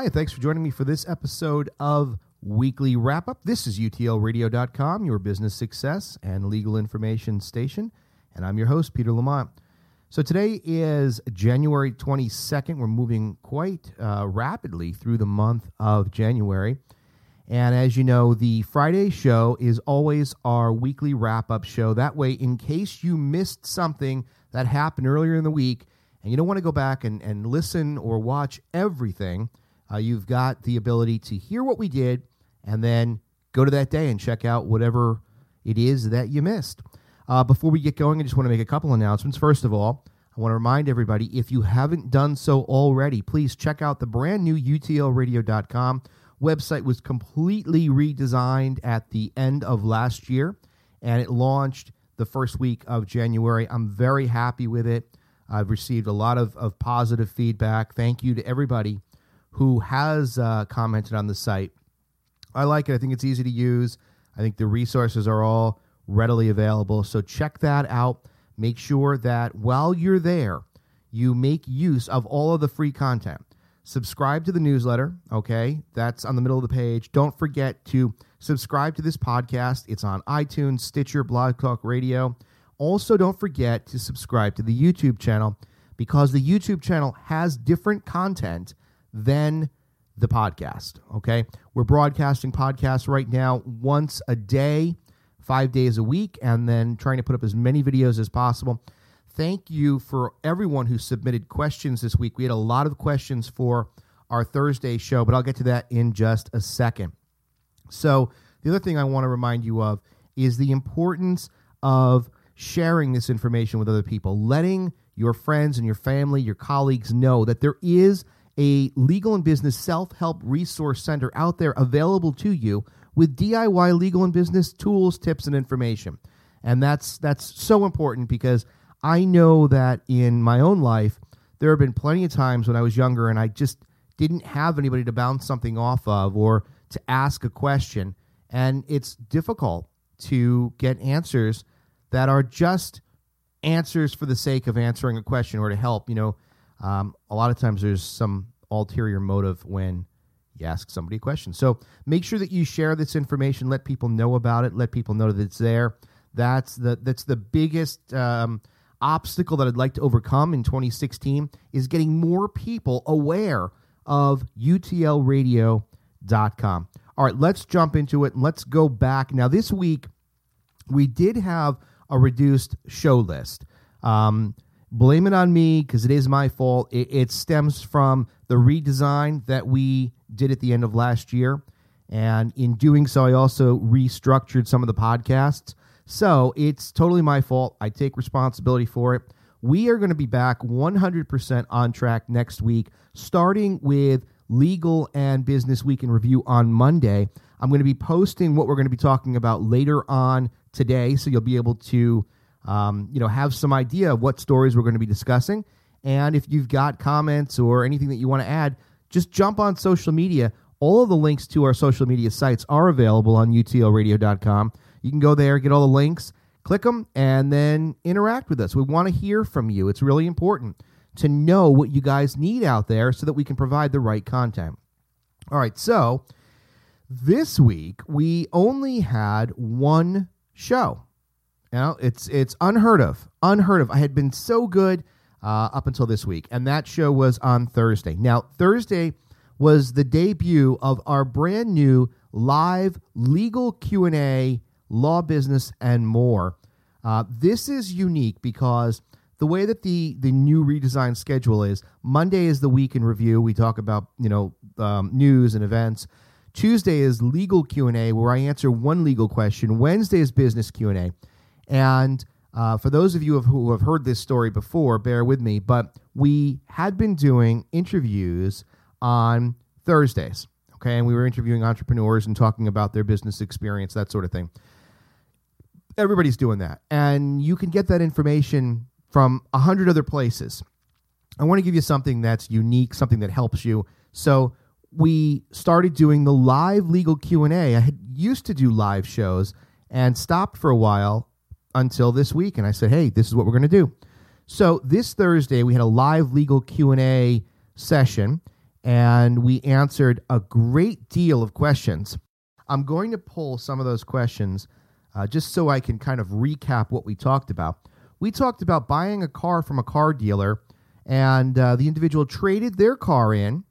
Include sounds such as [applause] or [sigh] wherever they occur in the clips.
Hi, thanks for joining me for this episode of Weekly Wrap Up. This is UTLRadio.com, your business success and legal information station, and I'm your host, Peter Lamont. So today is January 22nd. We're moving quite uh, rapidly through the month of January. And as you know, the Friday show is always our weekly wrap up show. That way, in case you missed something that happened earlier in the week and you don't want to go back and, and listen or watch everything, uh, you've got the ability to hear what we did and then go to that day and check out whatever it is that you missed. Uh, before we get going, I just want to make a couple announcements. First of all, I want to remind everybody if you haven't done so already, please check out the brand new UTLRadio.com website was completely redesigned at the end of last year and it launched the first week of January. I'm very happy with it. I've received a lot of, of positive feedback. Thank you to everybody who has uh, commented on the site. I like it. I think it's easy to use. I think the resources are all readily available. So check that out. Make sure that while you're there, you make use of all of the free content. Subscribe to the newsletter, okay? That's on the middle of the page. Don't forget to subscribe to this podcast. It's on iTunes, Stitcher, Blog Talk Radio. Also, don't forget to subscribe to the YouTube channel because the YouTube channel has different content than the podcast. Okay. We're broadcasting podcasts right now once a day, five days a week, and then trying to put up as many videos as possible. Thank you for everyone who submitted questions this week. We had a lot of questions for our Thursday show, but I'll get to that in just a second. So, the other thing I want to remind you of is the importance of sharing this information with other people, letting your friends and your family, your colleagues know that there is a legal and business self help resource center out there available to you with DIY legal and business tools, tips, and information. And that's that's so important because I know that in my own life there have been plenty of times when I was younger and I just didn't have anybody to bounce something off of or to ask a question, and it's difficult to get answers that are just answers for the sake of answering a question or to help. You know, um, a lot of times there's some ulterior motive when you ask somebody a question. So make sure that you share this information, let people know about it, let people know that it's there. That's the that's the biggest um, obstacle that I'd like to overcome in 2016 is getting more people aware of utlradio.com. All right, let's jump into it and let's go back. Now, this week, we did have a reduced show list. Um, blame it on me because it is my fault. It, it, stems from the redesign that we did at the end of last year. And in doing so, I also restructured some of the podcasts. So it's totally my fault. I take responsibility for it. We are going to be back 100% on track next week, starting with Legal and Business Week in Review on Monday. I'm going to be posting what we're going to be talking about later on today, so you'll be able to um, you know, have some idea of what stories we're going to be discussing. And if you've got comments or anything that you want to add, just jump on social media. All of the links to our social media sites are available on utlradio.com. You can go there, get all the links, click them, and then interact with us. We want to hear from you. It's really important to know what you guys need out there so that we can provide the right content. All right, so this week we only had one show. You know, it's it's unheard of, unheard of. I had been so good uh, up until this week, and that show was on Thursday. Now Thursday was the debut of our brand new live legal Q and A, law, business, and more. Uh, this is unique because the way that the the new redesigned schedule is Monday is the week in review. We talk about you know um, news and events. Tuesday is legal Q&A where I answer one legal question. Wednesday is business Q&A. And uh, for those of you who have heard this story before, bear with me, but we had been doing interviews on Thursdays, okay? And we were interviewing entrepreneurs and talking about their business experience, that sort of thing. Everybody's doing that. And you can get that information from a hundred other places. I want to give you something that's unique, something that helps you. So we started doing the live legal Q&A. I had used to do live shows and stopped for a while until this week and I said, "Hey, this is what we're going to do." So this Thursday we had a live legal Q&A session and we answered a great deal of questions. I'm going to pull some of those questions uh, just so I can kind of recap what we talked about. We talked about buying a car from a car dealer, and uh, the individual traded their car in.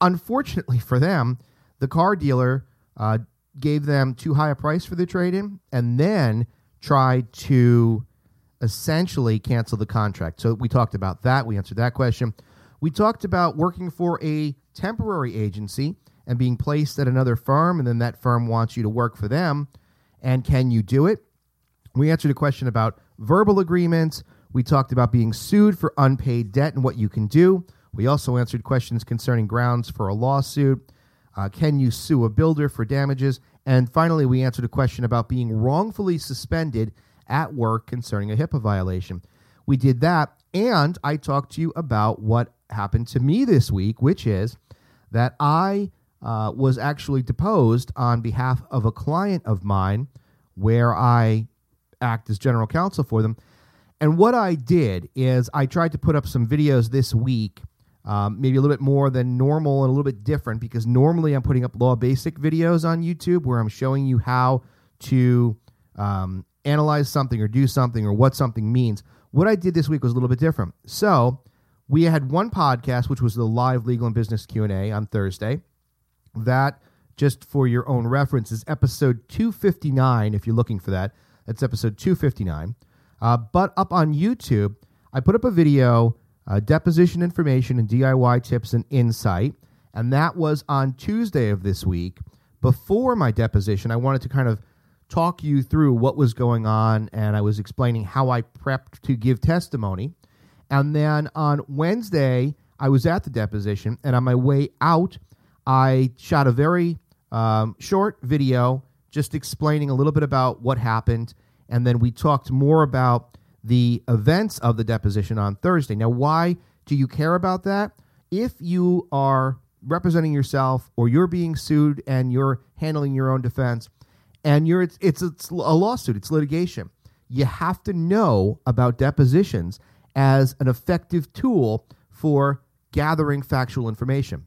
Unfortunately for them, the car dealer uh, gave them too high a price for the trade in and then tried to essentially cancel the contract. So we talked about that. We answered that question. We talked about working for a temporary agency and being placed at another firm, and then that firm wants you to work for them. And can you do it? We answered a question about verbal agreements. We talked about being sued for unpaid debt and what you can do. We also answered questions concerning grounds for a lawsuit. Uh, can you sue a builder for damages? And finally, we answered a question about being wrongfully suspended at work concerning a HIPAA violation. We did that, and I talked to you about what happened to me this week, which is that I uh, was actually deposed on behalf of a client of mine where I act as general counsel for them. And what I did is I tried to put up some videos this week, um, maybe a little bit more than normal and a little bit different because normally I'm putting up law basic videos on YouTube where I'm showing you how to um, analyze something or do something or what something means. What I did this week was a little bit different. So we had one podcast, which was the live legal and business Q and A on Thursday. That, just for your own reference, is episode 259. If you're looking for that, that's episode 259. Uh, but up on YouTube, I put up a video, uh, deposition information and DIY tips and insight, and that was on Tuesday of this week. Before my deposition, I wanted to kind of talk you through what was going on, and I was explaining how I prepped to give testimony. And then on Wednesday, I was at the deposition, and on my way out, I shot a very um, short video just explaining a little bit about what happened. And then we talked more about the events of the deposition on Thursday. Now, why do you care about that? If you are representing yourself or you're being sued and you're handling your own defense and you're it's, it's, it's a lawsuit, it's litigation. You have to know about depositions as an effective tool for gathering factual information.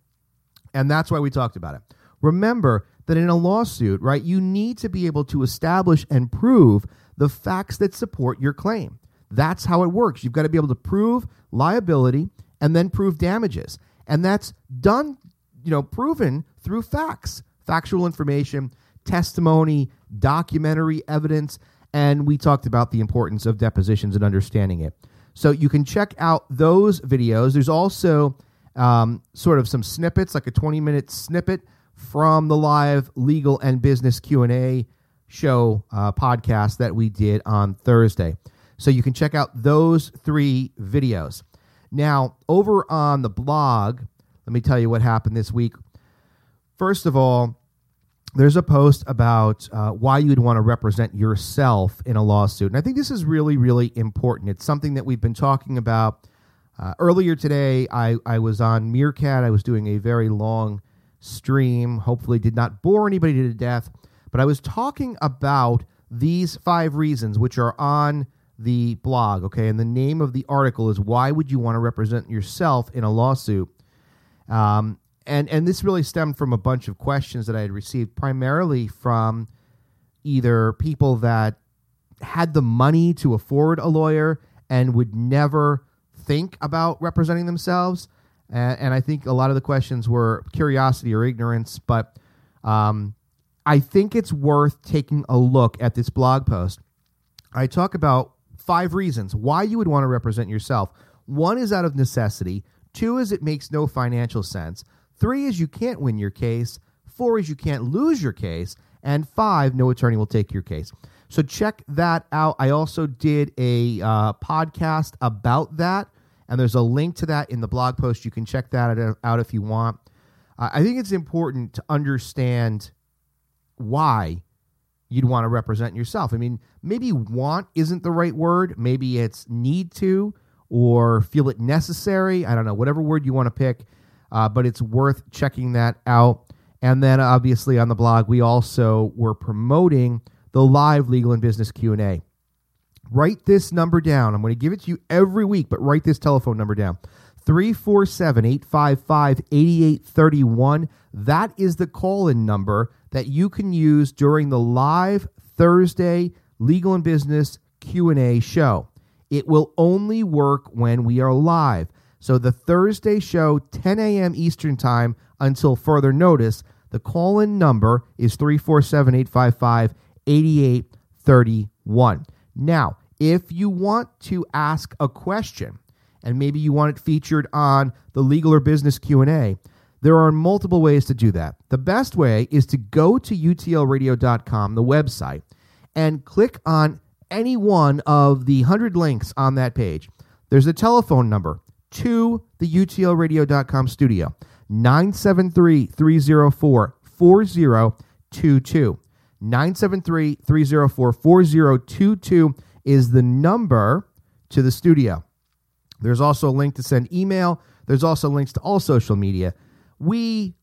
And that's why we talked about it. Remember that in a lawsuit, right, you need to be able to establish and prove the facts that support your claim. That's how it works. You've got to be able to prove liability and then prove damages. And that's done, you know, proven through facts, factual information, testimony, documentary evidence, and we talked about the importance of depositions and understanding it. So you can check out those videos. There's also um, sort of some snippets, like a 20 minute snippet from the live legal and business Q&A show uh, podcast that we did on Thursday. So you can check out those three videos. Now, over on the blog, let me tell you what happened this week. First of all, there's a post about uh, why you'd want to represent yourself in a lawsuit. And I think this is really, really important. It's something that we've been talking about. Uh, earlier today, I, I was on Meerkat. I was doing a very long stream. Hopefully, did not bore anybody to death. But I was talking about these five reasons, which are on the blog. Okay. And the name of the article is Why Would You Want to Represent Yourself in a Lawsuit? Um, and and this really stemmed from a bunch of questions that I had received, primarily from either people that had the money to afford a lawyer and would never think about representing themselves. And, and I think a lot of the questions were curiosity or ignorance, but um, I think it's worth taking a look at this blog post. I talk about five reasons why you would want to represent yourself. One is out of necessity. Two is it makes no financial sense. Three is you can't win your case. Four is you can't lose your case. And five, no attorney will take your case. So check that out. I also did a uh, podcast about that, and there's a link to that in the blog post. You can check that out if you want. Uh, I think it's important to understand why you'd want to represent yourself. I mean, maybe want isn't the right word. Maybe it's need to or feel it necessary. I don't know, whatever word you want to pick, uh, but it's worth checking that out. And then obviously on the blog, we also were promoting the live legal and business Q&A. Write this number down. I'm going to give it to you every week, but write this telephone number down. 347 855 8831. That is the call in number that you can use during the live Thursday legal and business Q&A show. It will only work when we are live. So the Thursday show 10 a.m. Eastern Time until further notice, the call-in number is 347-855-8831. Now, if you want to ask a question and maybe you want it featured on the legal or business Q&A, there are multiple ways to do that. The best way is to go to utlradio.com, the website, and click on any one of the 100 links on that page. There's a telephone number to the utlradio.com studio 973 304 4022. 973 304 4022 is the number to the studio. There's also a link to send email. There's also links to all social media we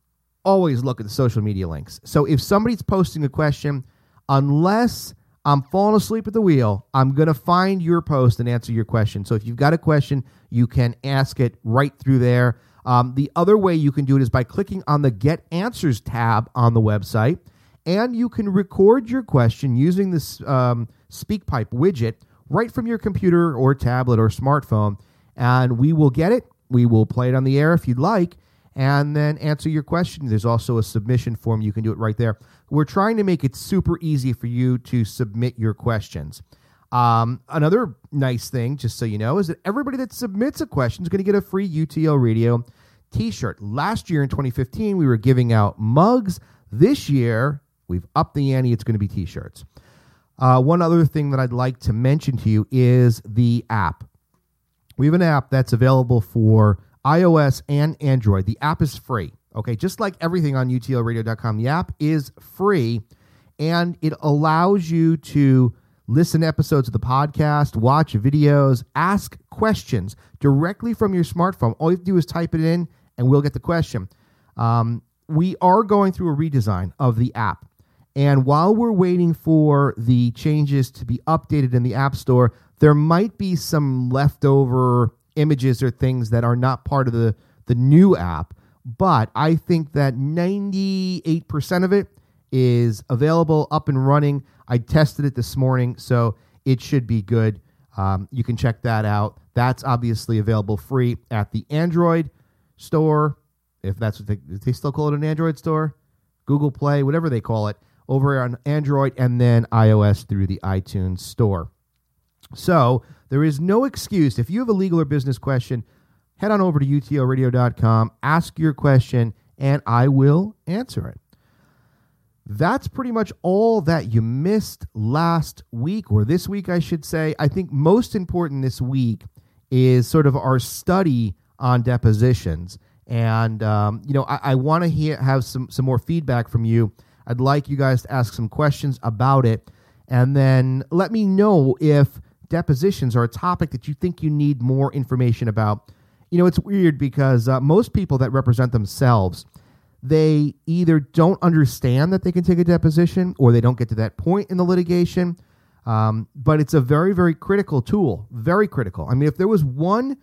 always look at the social media links. So if somebody's posting a question, unless I'm falling asleep at the wheel, I'm going to find your post and answer your question. So if you've got a question, you can ask it right through there. Um, the other way you can do it is by clicking on the Get Answers tab on the website, and you can record your question using this um, SpeakPipe widget right from your computer or tablet or smartphone, and we will get it. We will play it on the air if you'd like, and then answer your question. There's also a submission form. You can do it right there. We're trying to make it super easy for you to submit your questions. Um, another nice thing, just so you know, is that everybody that submits a question is going to get a free UTL Radio t shirt. Last year in 2015, we were giving out mugs. This year, we've upped the ante. It's going to be t shirts. Uh, one other thing that I'd like to mention to you is the app. We have an app that's available for iOS and Android. The app is free. Okay, just like everything on utlradio.com, the app is free and it allows you to listen episodes of the podcast, watch videos, ask questions directly from your smartphone. All you have to do is type it in and we'll get the question. Um, we are going through a redesign of the app. And while we're waiting for the changes to be updated in the App Store, there might be some leftover images or things that are not part of the the new app. But I think that 98% of it is available, up and running. I tested it this morning, so it should be good. Um, you can check that out. That's obviously available free at the Android store, if that's what they, they still call it an Android store, Google Play, whatever they call it, over on Android and then iOS through the iTunes store. So there is no excuse. If you have a legal or business question, head on over to utlradio.com, ask your question, and I will answer it. That's pretty much all that you missed last week, or this week, I should say. I think most important this week is sort of our study on depositions. And, um, you know, I, I want to have some, some more feedback from you. I'd like you guys to ask some questions about it. And then let me know if depositions are a topic that you think you need more information about, you know, it's weird because uh, most people that represent themselves, they either don't understand that they can take a deposition or they don't get to that point in the litigation. Um, but it's a very, very critical tool, very critical. I mean, if there was one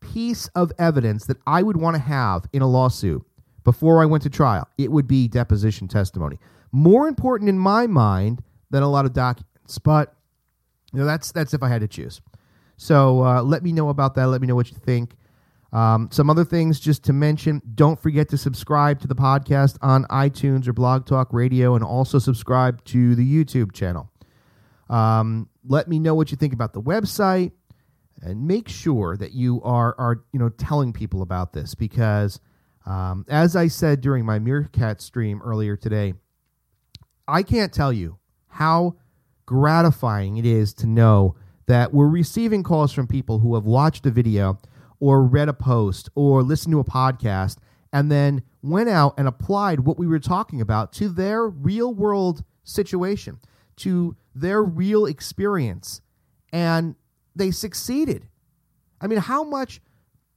piece of evidence that I would want to have in a lawsuit before I went to trial, it would be deposition testimony. More important in my mind than a lot of documents. But you know, that's that's if I had to choose. So uh, let me know about that. Let me know what you think. Um, some other things just to mention don't forget to subscribe to the podcast on iTunes or Blog Talk Radio and also subscribe to the YouTube channel. Um, let me know what you think about the website and make sure that you are, are you know telling people about this because Um, as I said during my Meerkat stream earlier today, I can't tell you how gratifying it is to know that we're receiving calls from people who have watched a video or read a post or listened to a podcast and then went out and applied what we were talking about to their real world situation, to their real experience, and they succeeded. I mean, how much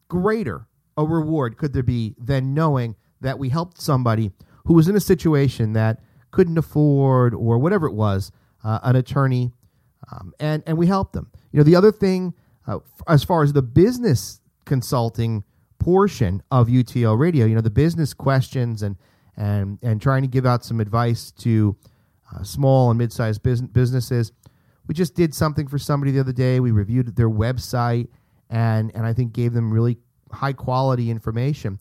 greater a reward could there be than knowing that we helped somebody who was in a situation that couldn't afford or whatever it was, uh, an attorney, um, and and we help them. You know, the other thing, uh, as far as the business consulting portion of UTL Radio, you know, the business questions and and and trying to give out some advice to uh, small and mid-sized business businesses. We just did something for somebody the other day. We reviewed their website and and I think gave them really high quality information.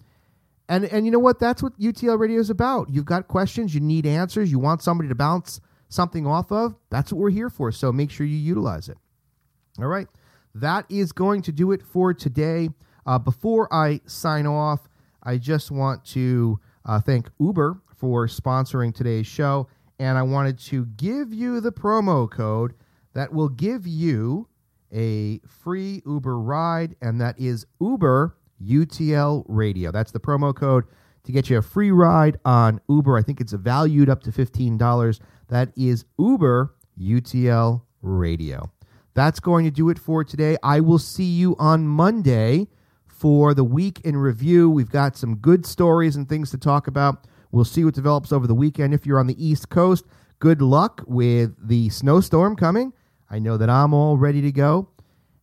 And and you know what? That's what UTL Radio is about. You've got questions, you need answers, you want somebody to bounce something off of. That's what we're here for. So make sure you utilize it. All right. That is going to do it for today. Uh, before I sign off, I just want to uh, thank Uber for sponsoring today's show. And I wanted to give you the promo code that will give you a free Uber ride, and that is Uber UTL Radio. That's the promo code to get you a free ride on Uber. I think it's valued up to $15. That is Uber UTL Radio. That's going to do it for today. I will see you on Monday for the week in review. We've got some good stories and things to talk about. We'll see what develops over the weekend. If you're on the East Coast, good luck with the snowstorm coming. I know that I'm all ready to go.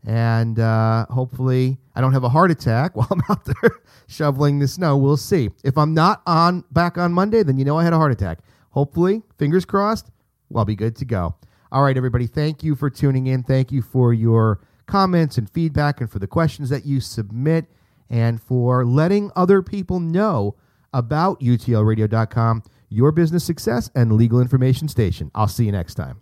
And uh, hopefully, I don't have a heart attack [laughs] while I'm out there [laughs] shoveling the snow. We'll see. If I'm not on back on Monday, then you know I had a heart attack. Hopefully, fingers crossed, we'll be good to go. All right, everybody, thank you for tuning in. Thank you for your comments and feedback and for the questions that you submit and for letting other people know about UTLradio.com, your business success and legal information station. I'll see you next time.